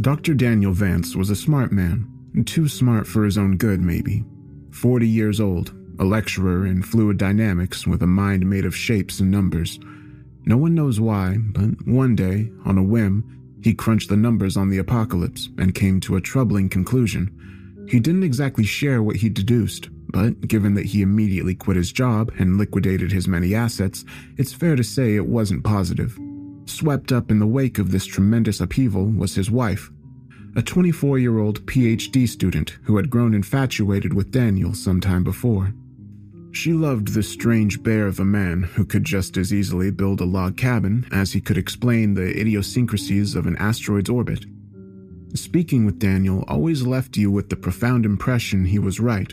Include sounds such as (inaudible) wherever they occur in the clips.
Dr. Daniel Vance was a smart man, too smart for his own good, maybe. 40 years old, a lecturer in fluid dynamics with a mind made of shapes and numbers. No one knows why, but one day, on a whim, he crunched the numbers on the apocalypse and came to a troubling conclusion. He didn't exactly share what he deduced, but given that he immediately quit his job and liquidated his many assets, it's fair to say it wasn't positive. Swept up in the wake of this tremendous upheaval was his wife, a 24 year old PhD student who had grown infatuated with Daniel some time before. She loved this strange bear of a man who could just as easily build a log cabin as he could explain the idiosyncrasies of an asteroid's orbit. Speaking with Daniel always left you with the profound impression he was right.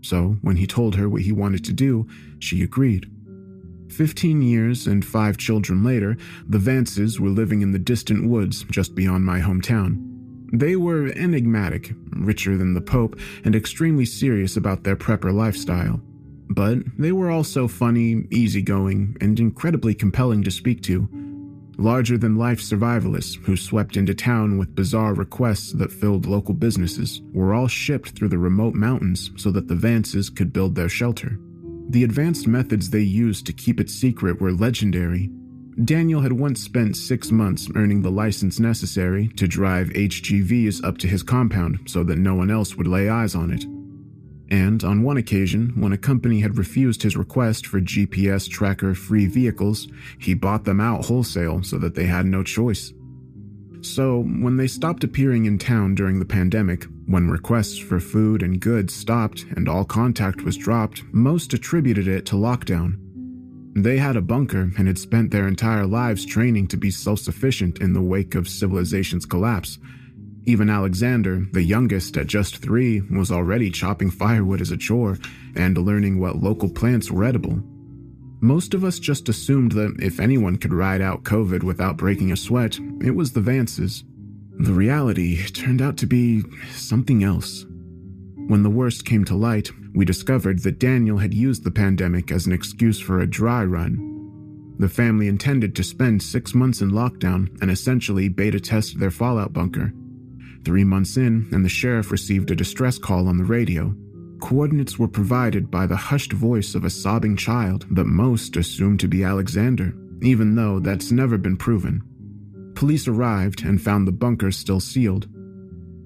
So, when he told her what he wanted to do, she agreed. Fifteen years and five children later, the Vances were living in the distant woods just beyond my hometown. They were enigmatic, richer than the Pope, and extremely serious about their prepper lifestyle. But they were also funny, easygoing, and incredibly compelling to speak to. Larger than life survivalists who swept into town with bizarre requests that filled local businesses were all shipped through the remote mountains so that the Vances could build their shelter. The advanced methods they used to keep it secret were legendary. Daniel had once spent six months earning the license necessary to drive HGVs up to his compound so that no one else would lay eyes on it. And on one occasion, when a company had refused his request for GPS tracker free vehicles, he bought them out wholesale so that they had no choice. So, when they stopped appearing in town during the pandemic, when requests for food and goods stopped and all contact was dropped, most attributed it to lockdown. They had a bunker and had spent their entire lives training to be self sufficient in the wake of civilization's collapse. Even Alexander, the youngest at just three, was already chopping firewood as a chore and learning what local plants were edible. Most of us just assumed that if anyone could ride out COVID without breaking a sweat, it was the Vances. The reality turned out to be something else. When the worst came to light, we discovered that Daniel had used the pandemic as an excuse for a dry run. The family intended to spend six months in lockdown and essentially beta test their fallout bunker. Three months in, and the sheriff received a distress call on the radio. Coordinates were provided by the hushed voice of a sobbing child that most assumed to be Alexander, even though that's never been proven. Police arrived and found the bunker still sealed.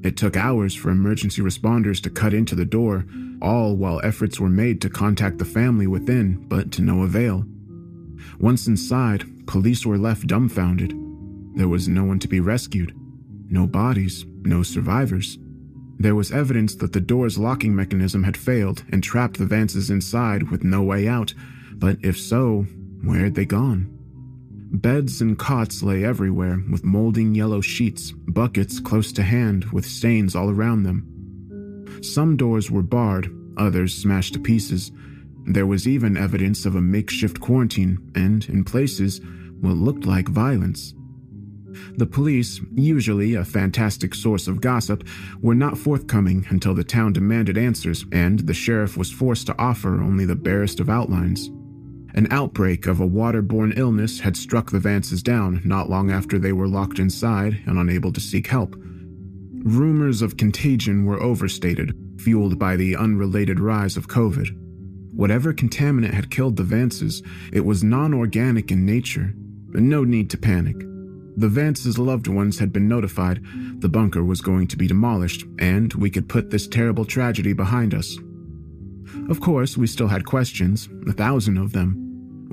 It took hours for emergency responders to cut into the door, all while efforts were made to contact the family within, but to no avail. Once inside, police were left dumbfounded. There was no one to be rescued, no bodies, no survivors. There was evidence that the door's locking mechanism had failed and trapped the Vances inside with no way out, but if so, where had they gone? Beds and cots lay everywhere with molding yellow sheets, buckets close to hand with stains all around them. Some doors were barred, others smashed to pieces. There was even evidence of a makeshift quarantine and, in places, what looked like violence. The police, usually a fantastic source of gossip, were not forthcoming until the town demanded answers, and the sheriff was forced to offer only the barest of outlines. An outbreak of a waterborne illness had struck the Vances down not long after they were locked inside and unable to seek help. Rumors of contagion were overstated, fueled by the unrelated rise of COVID. Whatever contaminant had killed the Vances, it was non organic in nature. No need to panic. The Vance's loved ones had been notified the bunker was going to be demolished, and we could put this terrible tragedy behind us. Of course, we still had questions, a thousand of them.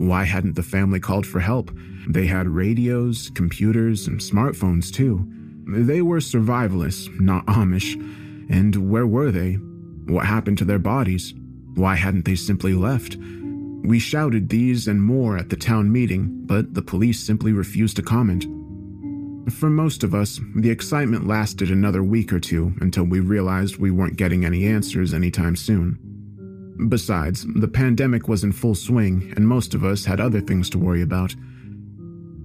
Why hadn't the family called for help? They had radios, computers, and smartphones too. They were survivalists, not Amish. And where were they? What happened to their bodies? Why hadn't they simply left? We shouted these and more at the town meeting, but the police simply refused to comment. For most of us, the excitement lasted another week or two until we realized we weren't getting any answers anytime soon. Besides, the pandemic was in full swing, and most of us had other things to worry about.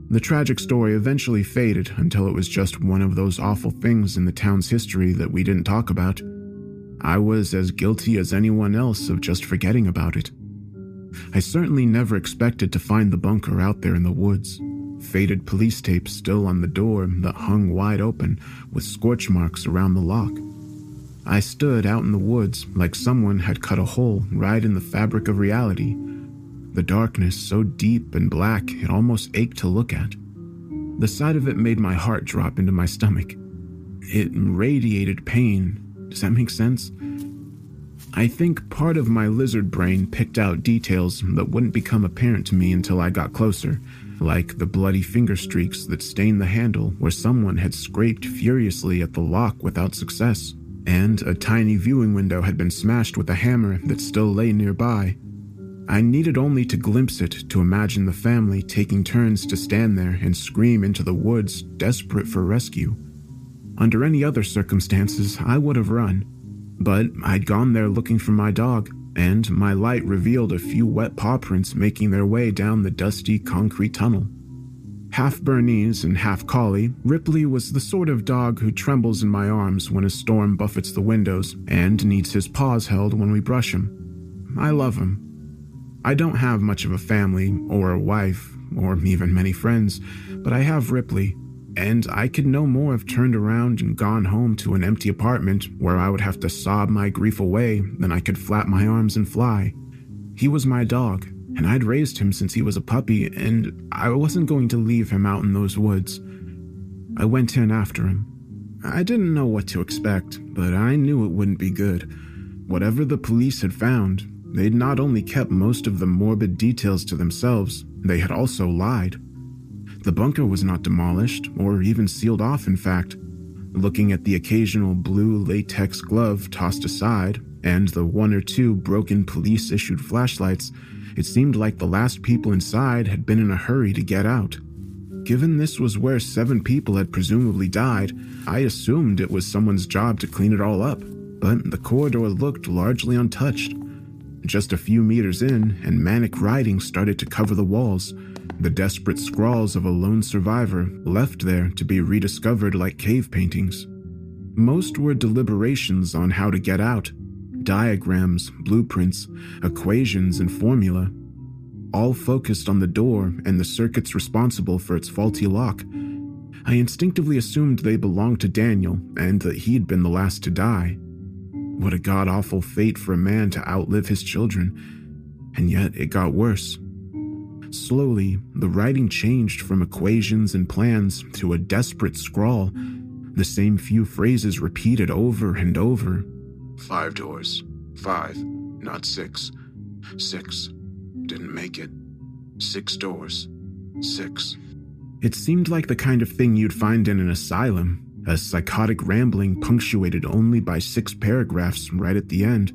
The tragic story eventually faded until it was just one of those awful things in the town's history that we didn't talk about. I was as guilty as anyone else of just forgetting about it. I certainly never expected to find the bunker out there in the woods faded police tape still on the door that hung wide open with scorch marks around the lock. I stood out in the woods like someone had cut a hole right in the fabric of reality. The darkness so deep and black it almost ached to look at. The sight of it made my heart drop into my stomach. It radiated pain. Does that make sense? I think part of my lizard brain picked out details that wouldn't become apparent to me until I got closer, like the bloody finger streaks that stained the handle where someone had scraped furiously at the lock without success and a tiny viewing window had been smashed with a hammer that still lay nearby. I needed only to glimpse it to imagine the family taking turns to stand there and scream into the woods, desperate for rescue. Under any other circumstances, I would have run. But I'd gone there looking for my dog, and my light revealed a few wet paw prints making their way down the dusty concrete tunnel. Half Bernese and half collie, Ripley was the sort of dog who trembles in my arms when a storm buffets the windows and needs his paws held when we brush him. I love him. I don't have much of a family, or a wife, or even many friends, but I have Ripley, and I could no more have turned around and gone home to an empty apartment where I would have to sob my grief away than I could flap my arms and fly. He was my dog, and I'd raised him since he was a puppy, and I wasn't going to leave him out in those woods. I went in after him. I didn't know what to expect, but I knew it wouldn't be good. Whatever the police had found, they'd not only kept most of the morbid details to themselves, they had also lied. The bunker was not demolished, or even sealed off, in fact. Looking at the occasional blue latex glove tossed aside, and the one or two broken police issued flashlights, it seemed like the last people inside had been in a hurry to get out. Given this was where seven people had presumably died, I assumed it was someone's job to clean it all up, but the corridor looked largely untouched. Just a few meters in, and manic writing started to cover the walls, the desperate scrawls of a lone survivor left there to be rediscovered like cave paintings. Most were deliberations on how to get out, diagrams, blueprints, equations, and formula, all focused on the door and the circuits responsible for its faulty lock. I instinctively assumed they belonged to Daniel and that he'd been the last to die. What a god awful fate for a man to outlive his children. And yet it got worse. Slowly, the writing changed from equations and plans to a desperate scrawl, the same few phrases repeated over and over Five doors. Five, not six. Six. Didn't make it. Six doors. Six. It seemed like the kind of thing you'd find in an asylum, a psychotic rambling punctuated only by six paragraphs right at the end.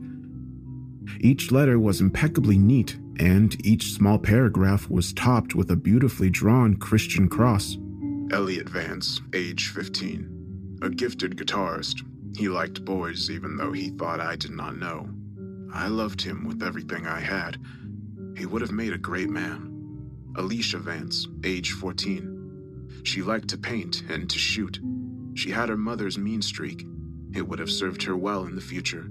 Each letter was impeccably neat, and each small paragraph was topped with a beautifully drawn Christian cross. Elliot Vance, age 15. A gifted guitarist, he liked boys even though he thought I did not know. I loved him with everything I had. He would have made a great man. Alicia Vance, age 14. She liked to paint and to shoot. She had her mother's mean streak. It would have served her well in the future.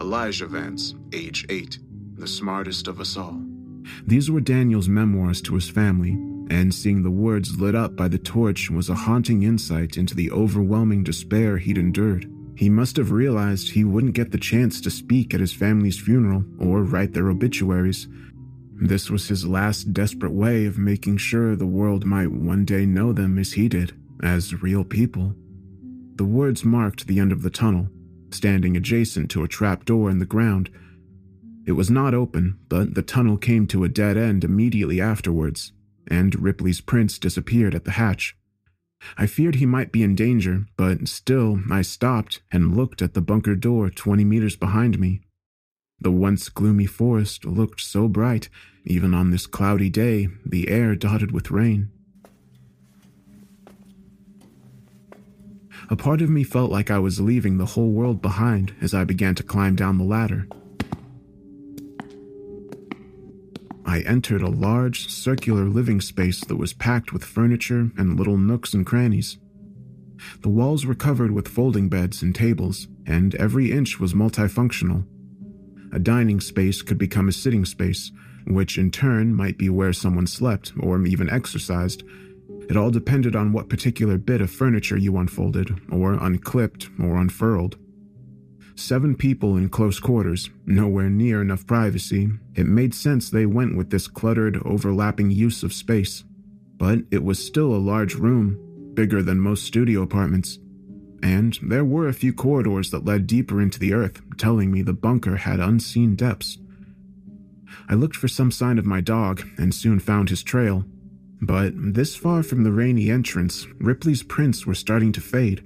Elijah Vance, age 8, the smartest of us all. These were Daniel's memoirs to his family, and seeing the words lit up by the torch was a haunting insight into the overwhelming despair he'd endured. He must have realized he wouldn't get the chance to speak at his family's funeral or write their obituaries. This was his last desperate way of making sure the world might one day know them as he did, as real people. The words marked the end of the tunnel, standing adjacent to a trap door in the ground. It was not open, but the tunnel came to a dead end immediately afterwards, and Ripley's prints disappeared at the hatch. I feared he might be in danger, but still I stopped and looked at the bunker door 20 meters behind me. The once gloomy forest looked so bright, even on this cloudy day, the air dotted with rain. A part of me felt like I was leaving the whole world behind as I began to climb down the ladder. I entered a large, circular living space that was packed with furniture and little nooks and crannies. The walls were covered with folding beds and tables, and every inch was multifunctional. A dining space could become a sitting space, which in turn might be where someone slept or even exercised, It all depended on what particular bit of furniture you unfolded, or unclipped, or unfurled. Seven people in close quarters, nowhere near enough privacy, it made sense they went with this cluttered, overlapping use of space. But it was still a large room, bigger than most studio apartments. And there were a few corridors that led deeper into the earth, telling me the bunker had unseen depths. I looked for some sign of my dog and soon found his trail, but this far from the rainy entrance, Ripley's prints were starting to fade.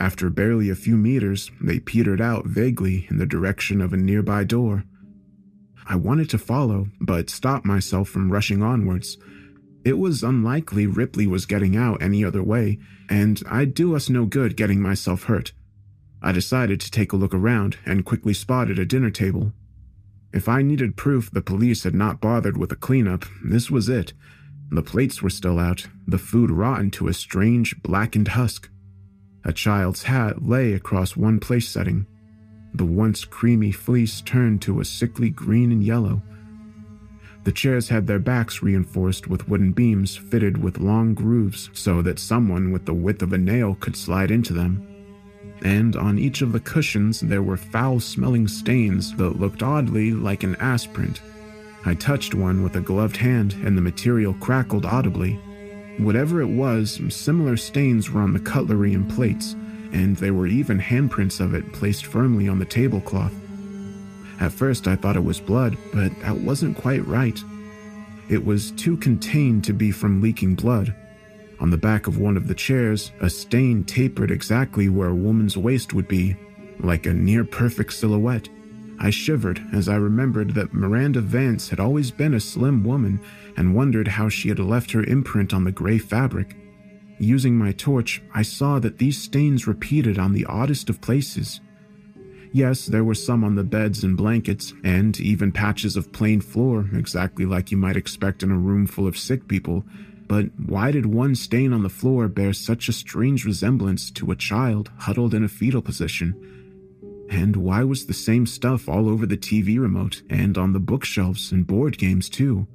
After barely a few meters, they petered out vaguely in the direction of a nearby door. I wanted to follow, but stopped myself from rushing onwards. It was unlikely Ripley was getting out any other way, and I'd do us no good getting myself hurt. I decided to take a look around and quickly spotted a dinner table. If I needed proof the police had not bothered with a cleanup, this was it. The plates were still out, the food rotten to a strange, blackened husk. A child's hat lay across one place setting. The once creamy fleece turned to a sickly green and yellow. The chairs had their backs reinforced with wooden beams fitted with long grooves so that someone with the width of a nail could slide into them. And on each of the cushions there were foul smelling stains that looked oddly like an ass print. I touched one with a gloved hand, and the material crackled audibly. Whatever it was, similar stains were on the cutlery and plates, and there were even handprints of it placed firmly on the tablecloth. At first, I thought it was blood, but that wasn't quite right. It was too contained to be from leaking blood. On the back of one of the chairs, a stain tapered exactly where a woman's waist would be, like a near perfect silhouette. I shivered as I remembered that Miranda Vance had always been a slim woman and wondered how she had left her imprint on the gray fabric. Using my torch, I saw that these stains repeated on the oddest of places. Yes, there were some on the beds and blankets, and even patches of plain floor, exactly like you might expect in a room full of sick people. But why did one stain on the floor bear such a strange resemblance to a child huddled in a fetal position? And why was the same stuff all over the TV remote and on the bookshelves and board games, too?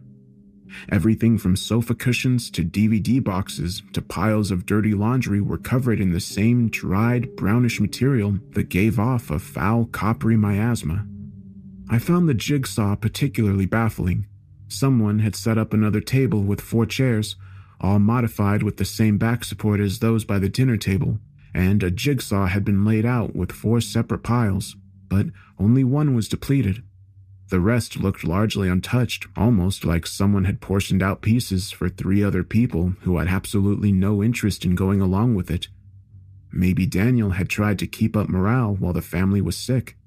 Everything from sofa cushions to DVD boxes to piles of dirty laundry were covered in the same dried, brownish material that gave off a foul, coppery miasma. I found the jigsaw particularly baffling. Someone had set up another table with four chairs, all modified with the same back support as those by the dinner table, and a jigsaw had been laid out with four separate piles, but only one was depleted. The rest looked largely untouched, almost like someone had portioned out pieces for three other people who had absolutely no interest in going along with it. Maybe Daniel had tried to keep up morale while the family was sick.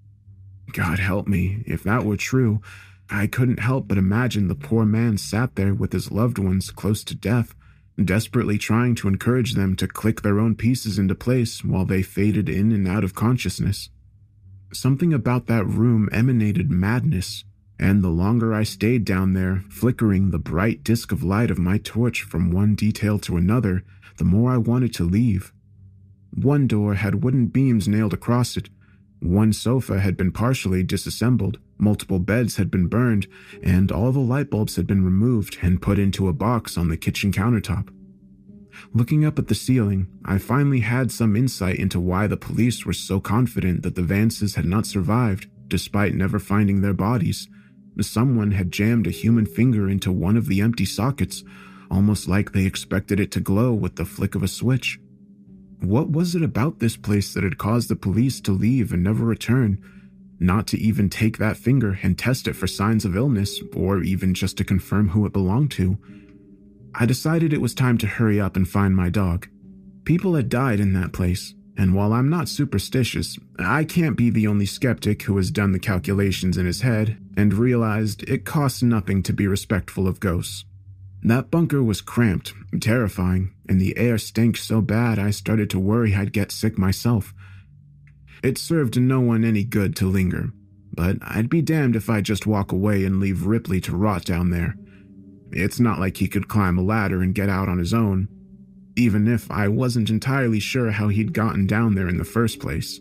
God help me, if that were true, I couldn't help but imagine the poor man sat there with his loved ones close to death, desperately trying to encourage them to click their own pieces into place while they faded in and out of consciousness. Something about that room emanated madness, and the longer I stayed down there, flickering the bright disk of light of my torch from one detail to another, the more I wanted to leave. One door had wooden beams nailed across it. One sofa had been partially disassembled, multiple beds had been burned, and all the light bulbs had been removed and put into a box on the kitchen countertop. Looking up at the ceiling, I finally had some insight into why the police were so confident that the Vances had not survived, despite never finding their bodies. Someone had jammed a human finger into one of the empty sockets, almost like they expected it to glow with the flick of a switch. What was it about this place that had caused the police to leave and never return? Not to even take that finger and test it for signs of illness, or even just to confirm who it belonged to. I decided it was time to hurry up and find my dog. People had died in that place, and while I'm not superstitious, I can't be the only skeptic who has done the calculations in his head and realized it costs nothing to be respectful of ghosts. That bunker was cramped, terrifying, and the air stank so bad I started to worry I'd get sick myself. It served no one any good to linger, but I'd be damned if I just walk away and leave Ripley to rot down there. It's not like he could climb a ladder and get out on his own, even if I wasn't entirely sure how he'd gotten down there in the first place.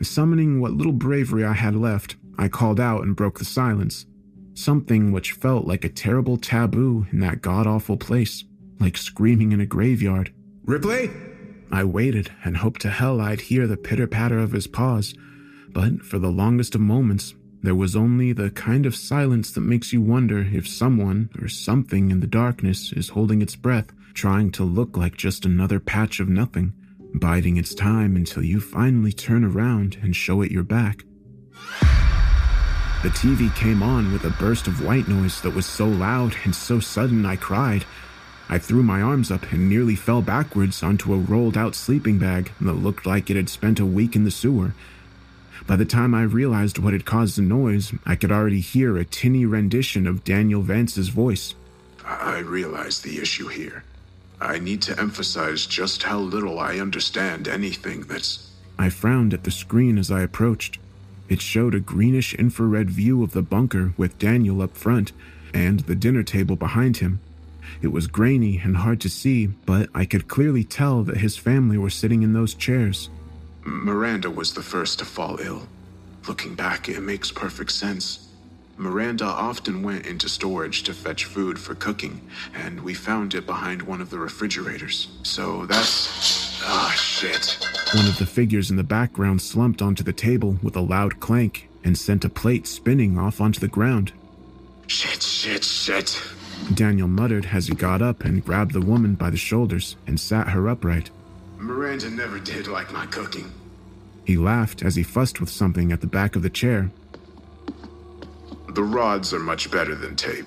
Summoning what little bravery I had left, I called out and broke the silence, something which felt like a terrible taboo in that god awful place. like screaming in a graveyard. Ripley? I waited and hoped to hell I'd hear the pitter patter of his paws, but for the longest of moments, there was only the kind of silence that makes you wonder if someone or something in the darkness is holding its breath, trying to look like just another patch of nothing, biding its time until you finally turn around and show it your back. The TV came on with a burst of white noise that was so loud and so sudden I cried. I threw my arms up and nearly fell backwards onto a rolled out sleeping bag that looked like it had spent a week in the sewer. By the time I realized what had caused the noise, I could already hear a tinny rendition of Daniel Vance's voice. I realize the issue here. I need to emphasize just how little I understand anything that's. I frowned at the screen as I approached. It showed a greenish infrared view of the bunker with Daniel up front and the dinner table behind him. It was grainy and hard to see, but I could clearly tell that his family were sitting in those chairs. Miranda was the first to fall ill. Looking back, it makes perfect sense. Miranda often went into storage to fetch food for cooking, and we found it behind one of the refrigerators. So that's. Ah, shit. One of the figures in the background slumped onto the table with a loud clank and sent a plate spinning off onto the ground. Shit, shit, shit. Daniel muttered as he got up and grabbed the woman by the shoulders and sat her upright. Miranda never did like my cooking. He laughed as he fussed with something at the back of the chair. The rods are much better than tape.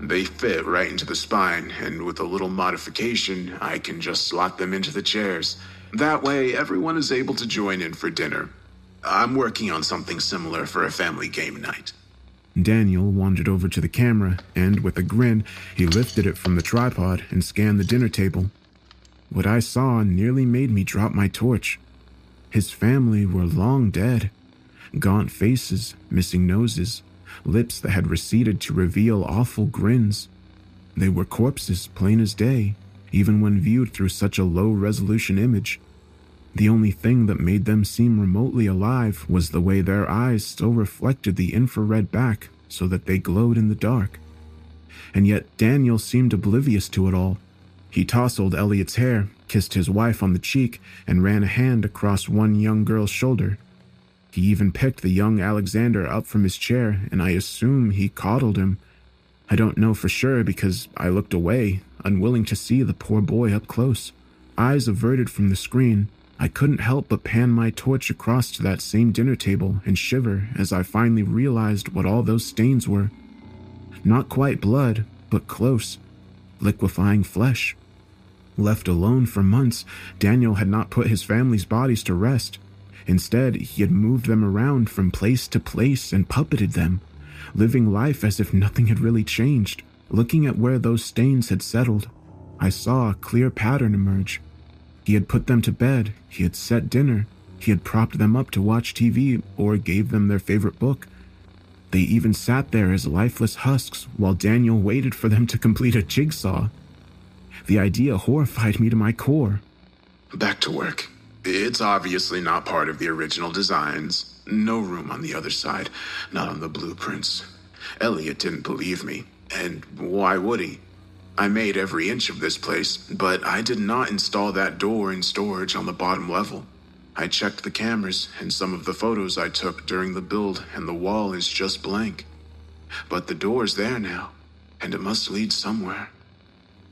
They fit right into the spine, and with a little modification, I can just slot them into the chairs. That way, everyone is able to join in for dinner. I'm working on something similar for a family game night. Daniel wandered over to the camera, and with a grin, he lifted it from the tripod and scanned the dinner table. What I saw nearly made me drop my torch. His family were long dead. Gaunt faces, missing noses, lips that had receded to reveal awful grins. They were corpses, plain as day, even when viewed through such a low resolution image. The only thing that made them seem remotely alive was the way their eyes still reflected the infrared back so that they glowed in the dark. And yet Daniel seemed oblivious to it all. He tousled Elliot's hair, kissed his wife on the cheek, and ran a hand across one young girl's shoulder. He even picked the young Alexander up from his chair, and I assume he coddled him. I don't know for sure because I looked away, unwilling to see the poor boy up close. Eyes averted from the screen, I couldn't help but pan my torch across to that same dinner table and shiver as I finally realized what all those stains were. Not quite blood, but close. Liquefying flesh. Left alone for months, Daniel had not put his family's bodies to rest. Instead, he had moved them around from place to place and puppeted them, living life as if nothing had really changed. Looking at where those stains had settled, I saw a clear pattern emerge. He had put them to bed, he had set dinner, he had propped them up to watch TV or gave them their favorite book. They even sat there as lifeless husks while Daniel waited for them to complete a jigsaw. The idea horrified me to my core. Back to work. It's obviously not part of the original designs. No room on the other side, not on the blueprints. Elliot didn't believe me, and why would he? I made every inch of this place, but I did not install that door in storage on the bottom level. I checked the cameras and some of the photos I took during the build, and the wall is just blank. But the door's there now, and it must lead somewhere.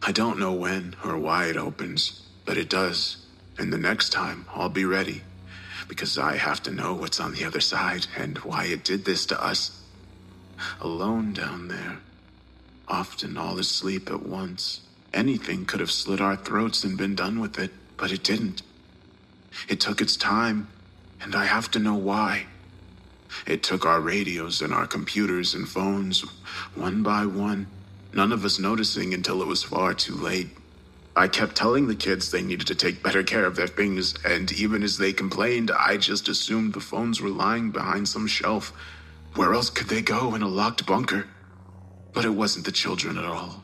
I don't know when or why it opens, but it does, and the next time I'll be ready, because I have to know what's on the other side and why it did this to us. Alone down there often all asleep at once. Anything could have slit our throats and been done with it, but it didn't. It took its time, and I have to know why. It took our radios and our computers and phones, one by one, none of us noticing until it was far too late. I kept telling the kids they needed to take better care of their things, and even as they complained, I just assumed the phones were lying behind some shelf. Where else could they go in a locked bunker? But it wasn't the children at all.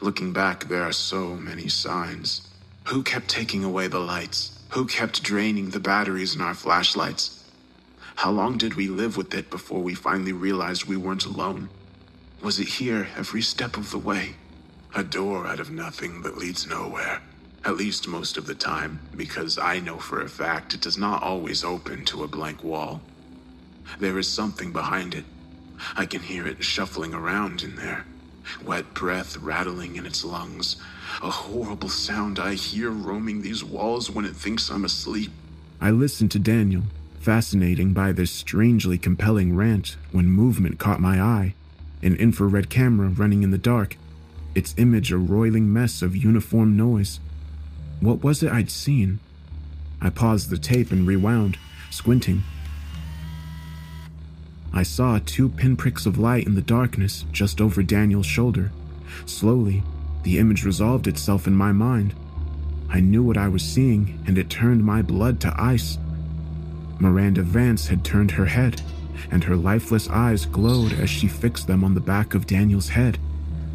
Looking back, there are so many signs. Who kept taking away the lights? Who kept draining the batteries in our flashlights? How long did we live with it before we finally realized we weren't alone? Was it here every step of the way? A door out of nothing that leads nowhere. At least most of the time, because I know for a fact it does not always open to a blank wall. There is something behind it. I can hear it shuffling around in there. Wet breath rattling in its lungs. A horrible sound I hear roaming these walls when it thinks I'm asleep. I listened to Daniel, fascinating by this strangely compelling rant, when movement caught my eye. An infrared camera running in the dark, its image a roiling mess of uniform noise. What was it I'd seen? I paused the tape and rewound, squinting. I saw two pinpricks of light in the darkness just over Daniel's shoulder. Slowly, the image resolved itself in my mind. I knew what I was seeing, and it turned my blood to ice. Miranda Vance had turned her head, and her lifeless eyes glowed as she fixed them on the back of Daniel's head.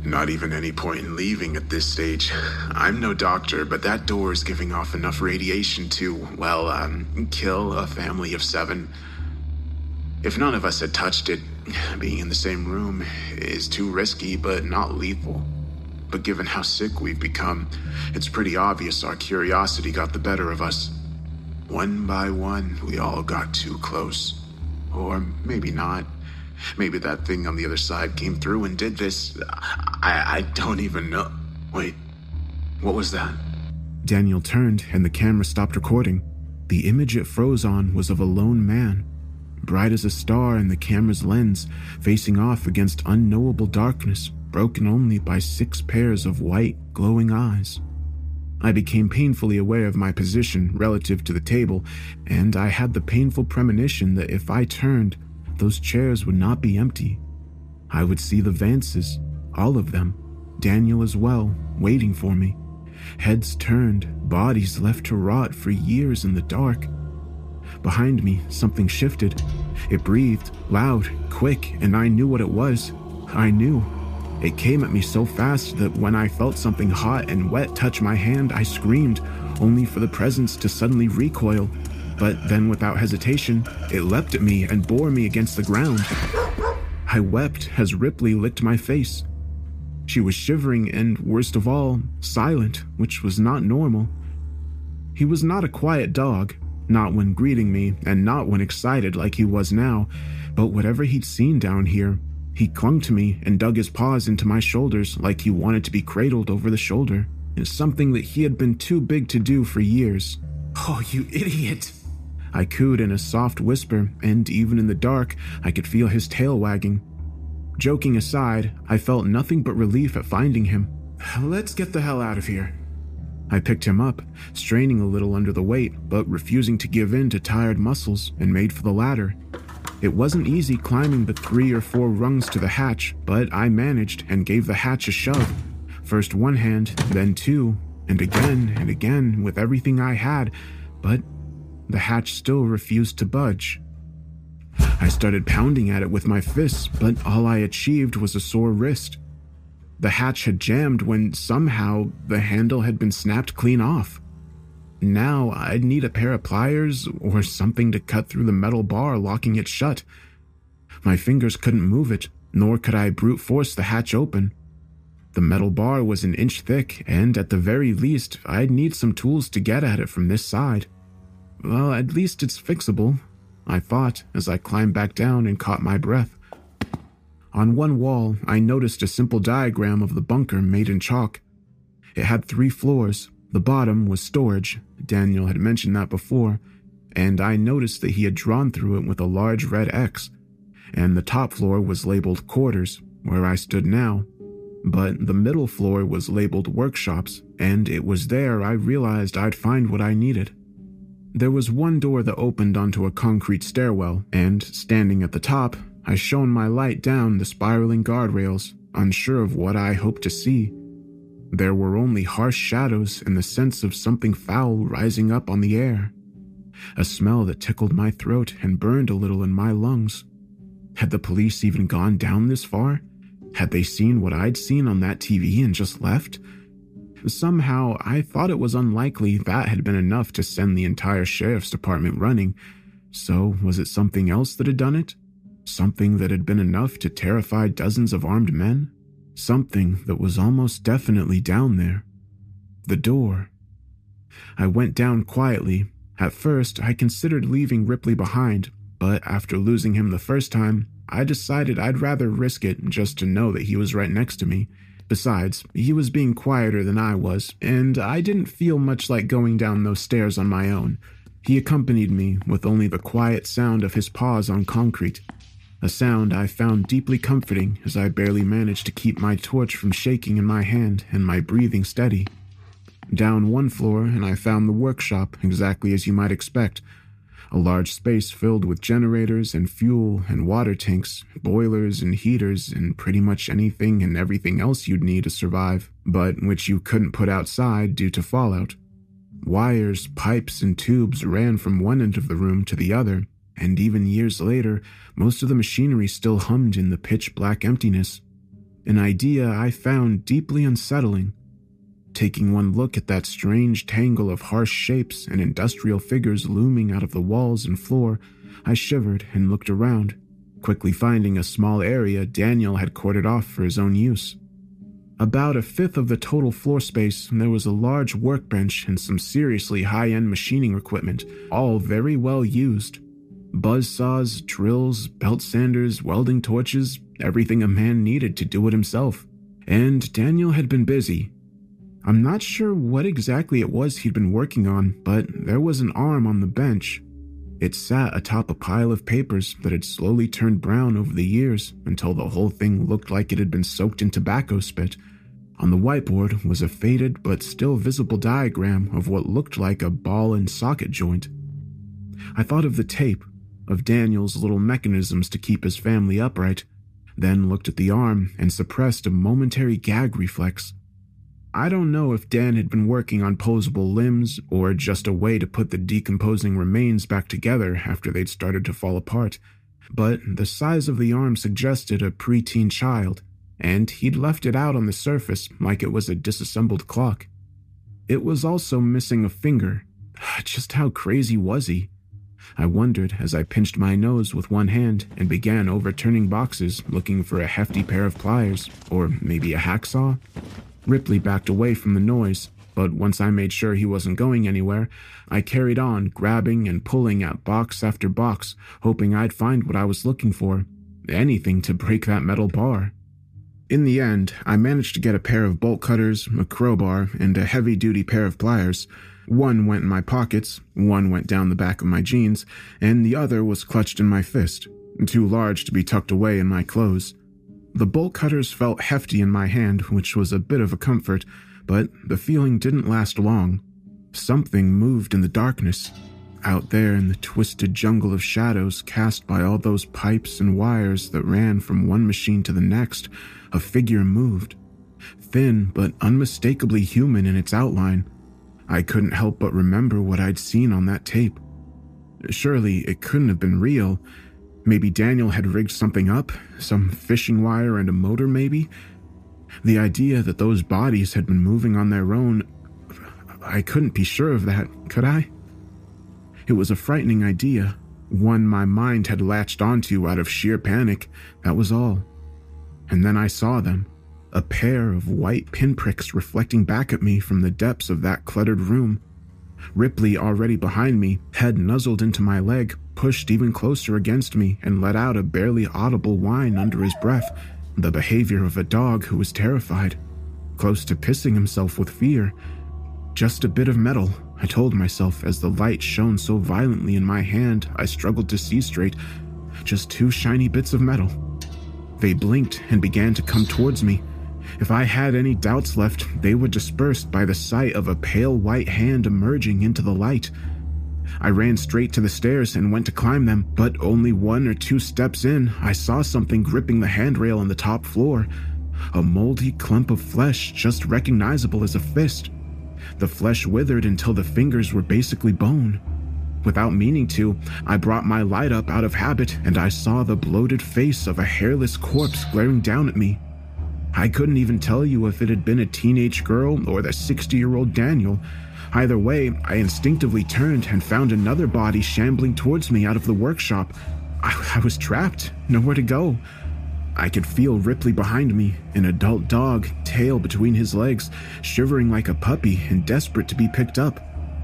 Not even any point in leaving at this stage. I'm no doctor, but that door is giving off enough radiation to, well, um, kill a family of seven. If none of us had touched it, being in the same room is too risky, but not lethal. But given how sick we've become, it's pretty obvious our curiosity got the better of us. One by one, we all got too close. Or maybe not. Maybe that thing on the other side came through and did this. I, I don't even know. Wait, what was that? Daniel turned and the camera stopped recording. The image it froze on was of a lone man bright as a star in the camera's lens, facing off against unknowable darkness, broken only by six pairs of white, glowing eyes. I became painfully aware of my position relative to the table, and I had the painful premonition that if I turned, those chairs would not be empty. I would see the Vances, all of them, Daniel as well, waiting for me. Heads turned, bodies left to rot for years in the dark. Behind me, something shifted. It breathed, loud, quick, and I knew what it was. I knew. It came at me so fast that when I felt something hot and wet touch my hand, I screamed, only for the presence to suddenly recoil. But then, without hesitation, it leapt at me and bore me against the ground. I wept as Ripley licked my face. She was shivering and, worst of all, silent, which was not normal. He was not a quiet dog, not when greeting me, and not when excited like he was now, but whatever he'd seen down here, he clung to me and dug his paws into my shoulders like he wanted to be cradled over the shoulder. It's something that he had been too big to do for years. Oh, you idiot! I cooed in a soft whisper, and even in the dark, I could feel his tail wagging. Joking aside, I felt nothing but relief at finding him. Let's get the hell out of here. I picked him up, straining a little under the weight, but refusing to give in to tired muscles, and made for the ladder. It wasn't easy climbing the three or four rungs to the hatch, but I managed and gave the hatch a shove. First one hand, then two, and again and again with everything I had, but the hatch still refused to budge. I started pounding at it with my fists, but all I achieved was a sore wrist. The hatch had jammed when somehow the handle had been snapped clean off. Now I'd need a pair of pliers or something to cut through the metal bar locking it shut. My fingers couldn't move it, nor could I brute force the hatch open. The metal bar was an inch thick, and at the very least, I'd need some tools to get at it from this side. Well, at least it's fixable, I thought as I climbed back down and caught my breath. On one wall, I noticed a simple diagram of the bunker made in chalk. It had three floors. The bottom was storage, Daniel had mentioned that before, and I noticed that he had drawn through it with a large red X. And the top floor was labeled quarters, where I stood now. But the middle floor was labeled workshops, and it was there I realized I'd find what I needed. There was one door that opened onto a concrete stairwell, and standing at the top, I shone my light down the spiraling guardrails, unsure of what I hoped to see. There were only harsh shadows and the sense of something foul rising up on the air. A smell that tickled my throat and burned a little in my lungs. Had the police even gone down this far? Had they seen what I'd seen on that TV and just left? Somehow, I thought it was unlikely that had been enough to send the entire sheriff's department running. So, was it something else that had done it? Something that had been enough to terrify dozens of armed men? Something that was almost definitely down there. The door. I went down quietly. At first, I considered leaving Ripley behind, but after losing him the first time, I decided I'd rather risk it just to know that he was right next to me. Besides, he was being quieter than I was, and I didn't feel much like going down those stairs on my own. He accompanied me with only the quiet sound of his paws on concrete, a sound I found deeply comforting as I barely managed to keep my torch from shaking in my hand and my breathing steady. Down one floor, and I found the workshop exactly as you might expect a large space filled with generators and fuel and water tanks, boilers and heaters, and pretty much anything and everything else you'd need to survive, but which you couldn't put outside due to fallout. Wires, pipes, and tubes ran from one end of the room to the other, and even years later, most of the machinery still hummed in the pitch black emptiness. An idea I found deeply unsettling Taking one look at that strange tangle of harsh shapes and industrial figures looming out of the walls and floor, I shivered and looked around, quickly finding a small area Daniel had corded off for his own use. About a fifth of the total floor space, there was a large workbench and some seriously high end machining equipment, all very well used. Buzz saws, drills, belt sanders, welding torches, everything a man needed to do it himself. And Daniel had been busy, I'm not sure what exactly it was he'd been working on, but there was an arm on the bench. It sat atop a pile of papers that had slowly turned brown over the years until the whole thing looked like it had been soaked in tobacco spit. On the whiteboard was a faded but still visible diagram of what looked like a ball and socket joint. I thought of the tape, of Daniel's little mechanisms to keep his family upright, then looked at the arm and suppressed a momentary gag reflex. I don't know if Dan had been working on posable limbs or just a way to put the decomposing remains back together after they'd started to fall apart, but the size of the arm suggested a preteen child, and he'd left it out on the surface like it was a disassembled clock. It was also missing a finger. (sighs) Just how crazy was he? I wondered as I pinched my nose with one hand and began overturning boxes looking for a hefty pair of pliers, or maybe a hacksaw. Ripley backed away from the noise, but once I made sure he wasn't going anywhere, I carried on, grabbing and pulling at box after box, hoping I'd find what I was looking for anything to break that metal bar. In the end, I managed to get a pair of bolt cutters, a crowbar, and a heavy duty pair of pliers. One went in my pockets, one went down the back of my jeans, and the other was clutched in my fist, too large to be tucked away in my clothes. The bolt cutters felt hefty in my hand, which was a bit of a comfort, but the feeling didn't last long. Something moved in the darkness. Out there in the twisted jungle of shadows cast by all those pipes and wires that ran from one machine to the next, a figure moved. Thin, but unmistakably human in its outline. I couldn't help but remember what I'd seen on that tape. Surely it couldn't have been real. Maybe Daniel had rigged something up, some fishing wire and a motor, maybe? The idea that those bodies had been moving on their own, I couldn't be sure of that, could I? It was a frightening idea, one my mind had latched onto out of sheer panic, that was all. And then I saw them, a pair of white pinpricks reflecting back at me from the depths of that cluttered room. Ripley, already behind me, head nuzzled into my leg, pushed even closer against me, and let out a barely audible whine under his breath, the behavior of a dog who was terrified, close to pissing himself with fear. Just a bit of metal, I told myself as the light shone so violently in my hand I struggled to see straight. Just two shiny bits of metal. They blinked and began to come towards me. If I had any doubts left, they were dispersed by the sight of a pale white hand emerging into the light. I ran straight to the stairs and went to climb them, but only one or two steps in, I saw something gripping the handrail on the top floor. A moldy clump of flesh, just recognizable as a fist. The flesh withered until the fingers were basically bone. Without meaning to, I brought my light up out of habit and I saw the bloated face of a hairless corpse glaring down at me. I couldn't even tell you if it had been a teenage girl or the 60 year old Daniel. Either way, I instinctively turned and found another body shambling towards me out of the workshop. I, I was trapped, nowhere to go. I could feel Ripley behind me, an adult dog, tail between his legs, shivering like a puppy and desperate to be picked up.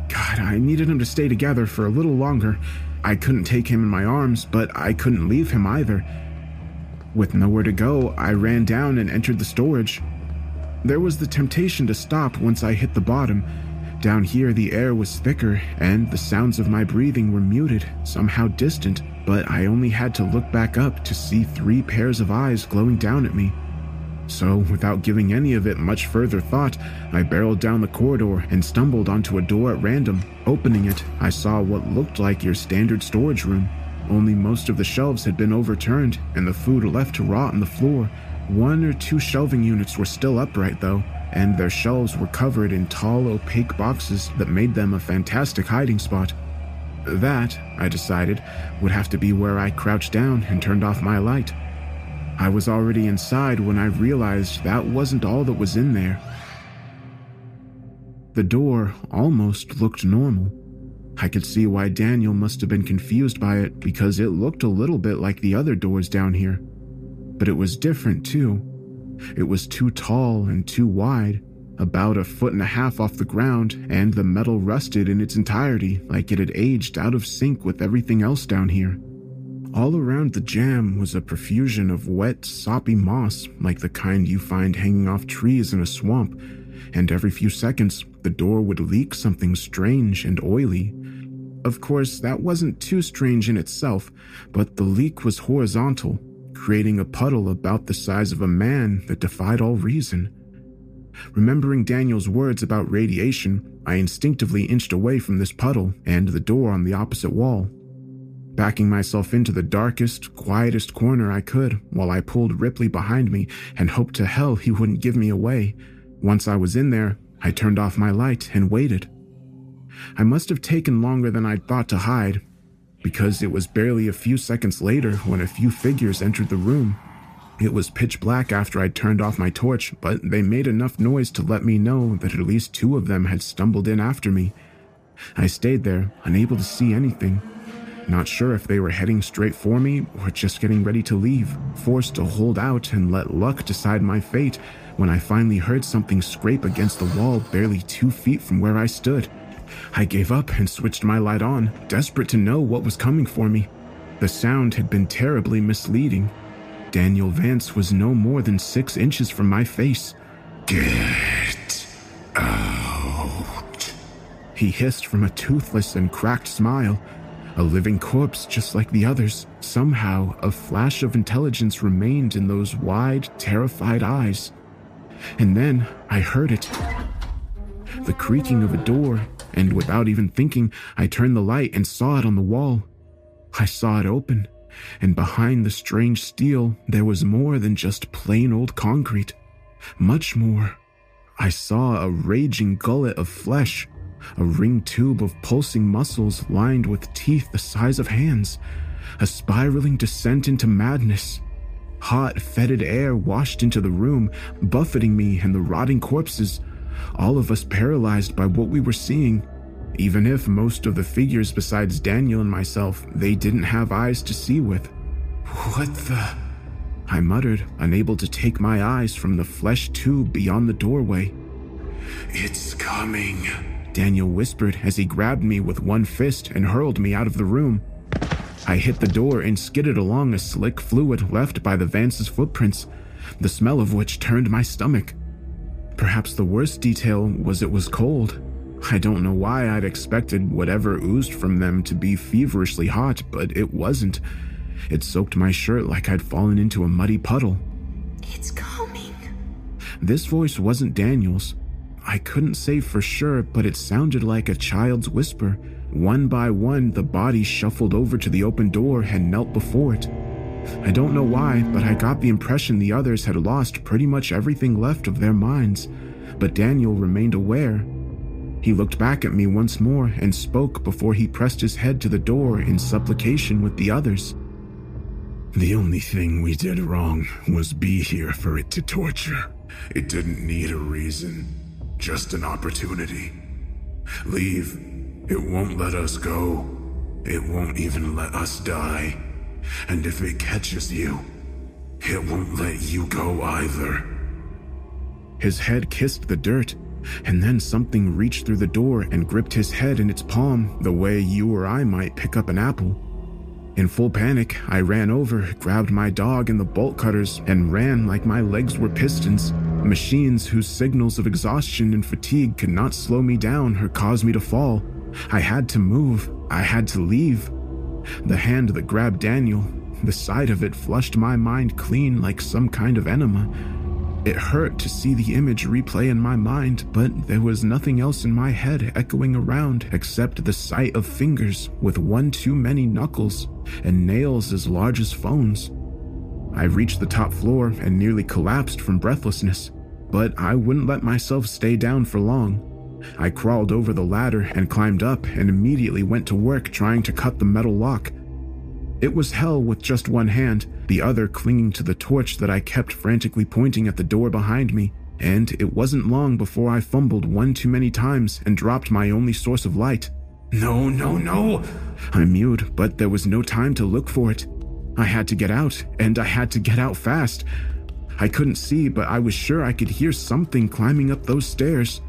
God, I needed him to stay together for a little longer. I couldn't take him in my arms, but I couldn't leave him either. With nowhere to go, I ran down and entered the storage. There was the temptation to stop once I hit the bottom. Down here, the air was thicker, and the sounds of my breathing were muted, somehow distant, but I only had to look back up to see three pairs of eyes glowing down at me. So, without giving any of it much further thought, I barreled down the corridor and stumbled onto a door at random. Opening it, I saw what looked like your standard storage room. Only most of the shelves had been overturned and the food left to rot on the floor. One or two shelving units were still upright, though, and their shelves were covered in tall, opaque boxes that made them a fantastic hiding spot. That, I decided, would have to be where I crouched down and turned off my light. I was already inside when I realized that wasn't all that was in there. The door almost looked normal. I could see why Daniel must have been confused by it because it looked a little bit like the other doors down here. But it was different too. It was too tall and too wide, about a foot and a half off the ground, and the metal rusted in its entirety like it had aged out of sync with everything else down here. All around the jamb was a profusion of wet, soppy moss, like the kind you find hanging off trees in a swamp, and every few seconds the door would leak something strange and oily. Of course, that wasn't too strange in itself, but the leak was horizontal, creating a puddle about the size of a man that defied all reason. Remembering Daniel's words about radiation, I instinctively inched away from this puddle and the door on the opposite wall backing myself into the darkest, quietest corner I could while I pulled Ripley behind me and hoped to hell he wouldn't give me away. Once I was in there, I turned off my light and waited. I must have taken longer than I'd thought to hide, because it was barely a few seconds later when a few figures entered the room. It was pitch black after I'd turned off my torch, but they made enough noise to let me know that at least two of them had stumbled in after me. I stayed there, unable to see anything, not sure if they were heading straight for me or just getting ready to leave, forced to hold out and let luck decide my fate when I finally heard something scrape against the wall barely two feet from where I stood. I gave up and switched my light on, desperate to know what was coming for me. The sound had been terribly misleading. Daniel Vance was no more than six inches from my face. Get out. He hissed from a toothless and cracked smile a living corpse just like the others. Somehow, a flash of intelligence remained in those wide, terrified eyes. And then I heard it the creaking of a door, and without even thinking, I turned the light and saw it on the wall. I saw it open, and behind the strange steel, there was more than just plain old concrete. Much more. I saw a raging gullet of flesh a ring tube of pulsing muscles lined with teeth the size of hands, a spiraling descent into madness. Hot, fetid air washed into the room, buffeting me and the rotting corpses, all of us paralyzed by what we were seeing. Even if most of the figures besides Daniel and myself, they didn't have eyes to see with. What the? I muttered, unable to take my eyes from the flesh tube beyond the doorway. It's coming. Daniel whispered as he grabbed me with one fist and hurled me out of the room. I hit the door and skidded along a slick fluid left by the Vance's footprints, the smell of which turned my stomach. Perhaps the worst detail was it was cold. I don't know why I'd expected whatever oozed from them to be feverishly hot, but it wasn't. It soaked my shirt like I'd fallen into a muddy puddle. It's coming. This voice wasn't Daniel's. I couldn't say for sure, but it sounded like a child's whisper. One by one, the bodies shuffled over to the open door and knelt before it. I don't know why, but I got the impression the others had lost pretty much everything left of their minds. But Daniel remained aware. He looked back at me once more and spoke before he pressed his head to the door in supplication with the others. The only thing we did wrong was be here for it to torture. It didn't need a reason just an opportunity. Leave. It won't let us go. It won't even let us die. And if it catches you, It won't let you go either. His head kissed the dirt, and then something reached through the door and gripped his head in its palm the way you or I might pick up an apple. In full panic, I ran over, grabbed my dog and the bolt cutters, and ran like my legs were pistons, machines whose signals of exhaustion and fatigue could not slow me down or cause me to fall. I had to move, I had to leave. The hand that grabbed Daniel, the sight of it flushed my mind clean like some kind of enema. It hurt to see the image replay in my mind, but there was nothing else in my head echoing around except the sight of fingers with one too many knuckles and nails as large as phones. I reached the top floor and nearly collapsed from breathlessness, but I wouldn't let myself stay down for long. I crawled over the ladder and climbed up and immediately went to work trying to cut the metal lock. It was hell with just one hand, the other clinging to the torch that I kept frantically pointing at the door behind me, and it wasn't long before I fumbled one too many times and dropped my only source of light. No, no, no! I mewed, but there was no time to look for it. I had to get out, and I had to get out fast. I couldn't see, but I was sure I could hear something climbing up those stairs.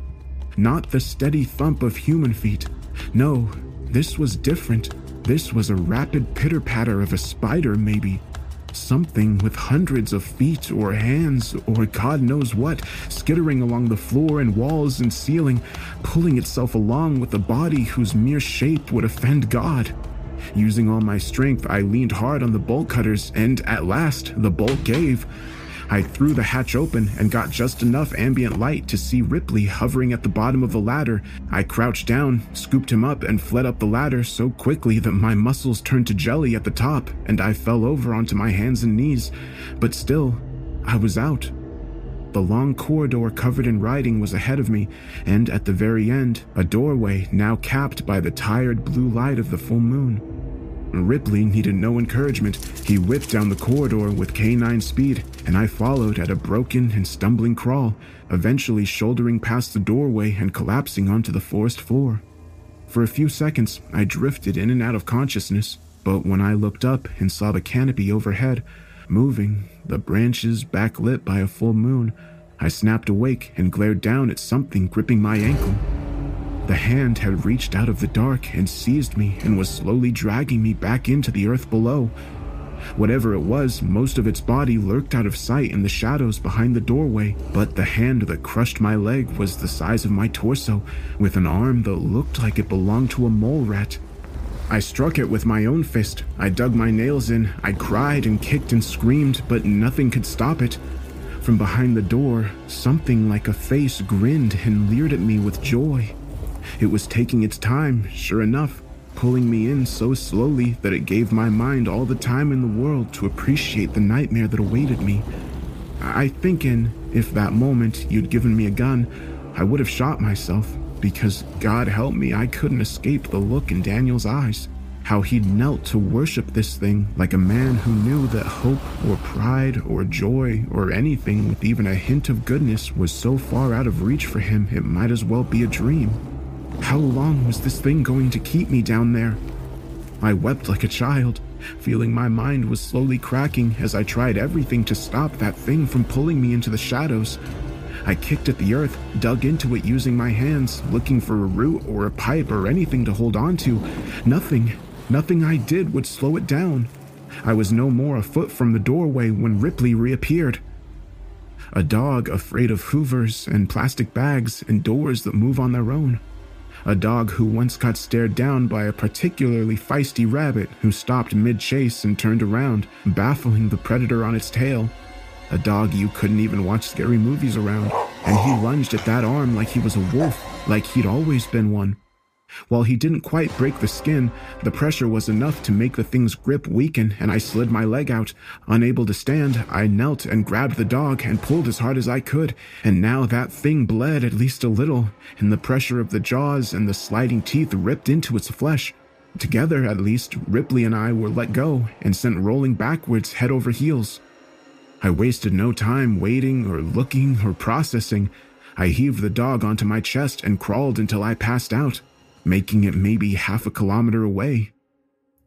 Not the steady thump of human feet. No, this was different. This was a rapid pitter patter of a spider, maybe. Something with hundreds of feet or hands or God knows what, skittering along the floor and walls and ceiling, pulling itself along with a body whose mere shape would offend God. Using all my strength, I leaned hard on the bolt cutters, and at last the bolt gave. I threw the hatch open and got just enough ambient light to see Ripley hovering at the bottom of the ladder. I crouched down, scooped him up, and fled up the ladder so quickly that my muscles turned to jelly at the top and I fell over onto my hands and knees. But still, I was out. The long corridor covered in writing was ahead of me, and at the very end, a doorway now capped by the tired blue light of the full moon. Ripley needed no encouragement. He whipped down the corridor with canine speed, and I followed at a broken and stumbling crawl, eventually shouldering past the doorway and collapsing onto the forest floor. For a few seconds, I drifted in and out of consciousness, but when I looked up and saw the canopy overhead, moving, the branches backlit by a full moon, I snapped awake and glared down at something gripping my ankle. The hand had reached out of the dark and seized me and was slowly dragging me back into the earth below. Whatever it was, most of its body lurked out of sight in the shadows behind the doorway, but the hand that crushed my leg was the size of my torso, with an arm that looked like it belonged to a mole rat. I struck it with my own fist. I dug my nails in. I cried and kicked and screamed, but nothing could stop it. From behind the door, something like a face grinned and leered at me with joy. It was taking its time, sure enough, pulling me in so slowly that it gave my mind all the time in the world to appreciate the nightmare that awaited me. I thinking if that moment you'd given me a gun, I would have shot myself because God help me, I couldn't escape the look in Daniel's eyes. How he'd knelt to worship this thing like a man who knew that hope or pride or joy or anything with even a hint of goodness was so far out of reach for him it might as well be a dream. How long was this thing going to keep me down there? I wept like a child, feeling my mind was slowly cracking as I tried everything to stop that thing from pulling me into the shadows. I kicked at the earth, dug into it using my hands, looking for a root or a pipe or anything to hold on to. Nothing, nothing I did would slow it down. I was no more a foot from the doorway when Ripley reappeared. A dog afraid of hoovers and plastic bags and doors that move on their own a dog who once got stared down by a particularly feisty rabbit who stopped mid chase and turned around, baffling the predator on its tail. A dog you couldn't even watch scary movies around, and he lunged at that arm like he was a wolf, like he'd always been one. While he didn't quite break the skin, the pressure was enough to make the thing's grip weaken, and I slid my leg out. Unable to stand, I knelt and grabbed the dog and pulled as hard as I could, and now that thing bled at least a little, and the pressure of the jaws and the sliding teeth ripped into its flesh. Together, at least, Ripley and I were let go and sent rolling backwards head over heels. I wasted no time waiting or looking or processing. I heaved the dog onto my chest and crawled until I passed out making it maybe half a kilometer away.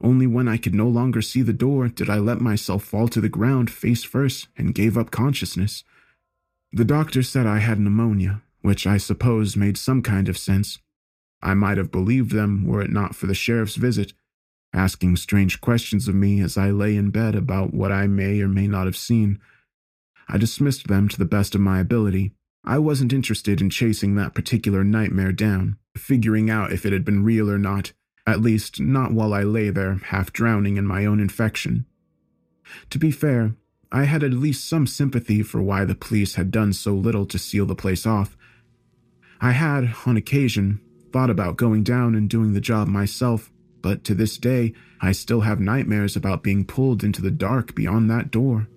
Only when I could no longer see the door did I let myself fall to the ground face first and gave up consciousness. The doctor said I had pneumonia, which I suppose made some kind of sense. I might have believed them were it not for the sheriff's visit, asking strange questions of me as I lay in bed about what I may or may not have seen. I dismissed them to the best of my ability. I wasn't interested in chasing that particular nightmare down, figuring out if it had been real or not, at least not while I lay there, half drowning in my own infection. To be fair, I had at least some sympathy for why the police had done so little to seal the place off. I had, on occasion, thought about going down and doing the job myself, but to this day, I still have nightmares about being pulled into the dark beyond that door.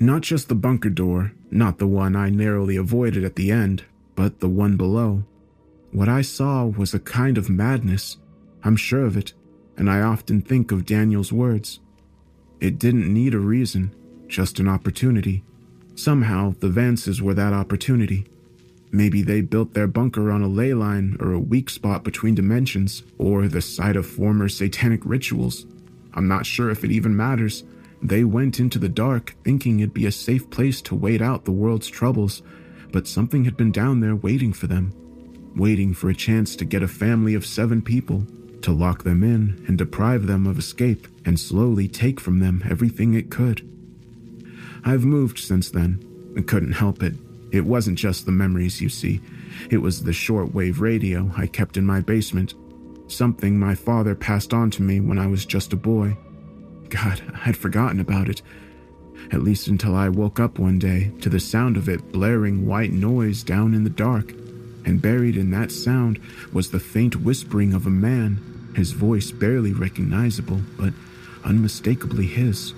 Not just the bunker door, not the one I narrowly avoided at the end, but the one below. What I saw was a kind of madness. I'm sure of it, and I often think of Daniel's words. It didn't need a reason, just an opportunity. Somehow, the Vances were that opportunity. Maybe they built their bunker on a ley line or a weak spot between dimensions, or the site of former satanic rituals. I'm not sure if it even matters. They went into the dark thinking it'd be a safe place to wait out the world's troubles, but something had been down there waiting for them, waiting for a chance to get a family of seven people, to lock them in and deprive them of escape, and slowly take from them everything it could. I've moved since then, and couldn't help it. It wasn't just the memories, you see. It was the shortwave radio I kept in my basement, something my father passed on to me when I was just a boy. God, I'd forgotten about it. At least until I woke up one day to the sound of it blaring white noise down in the dark. And buried in that sound was the faint whispering of a man, his voice barely recognizable, but unmistakably his.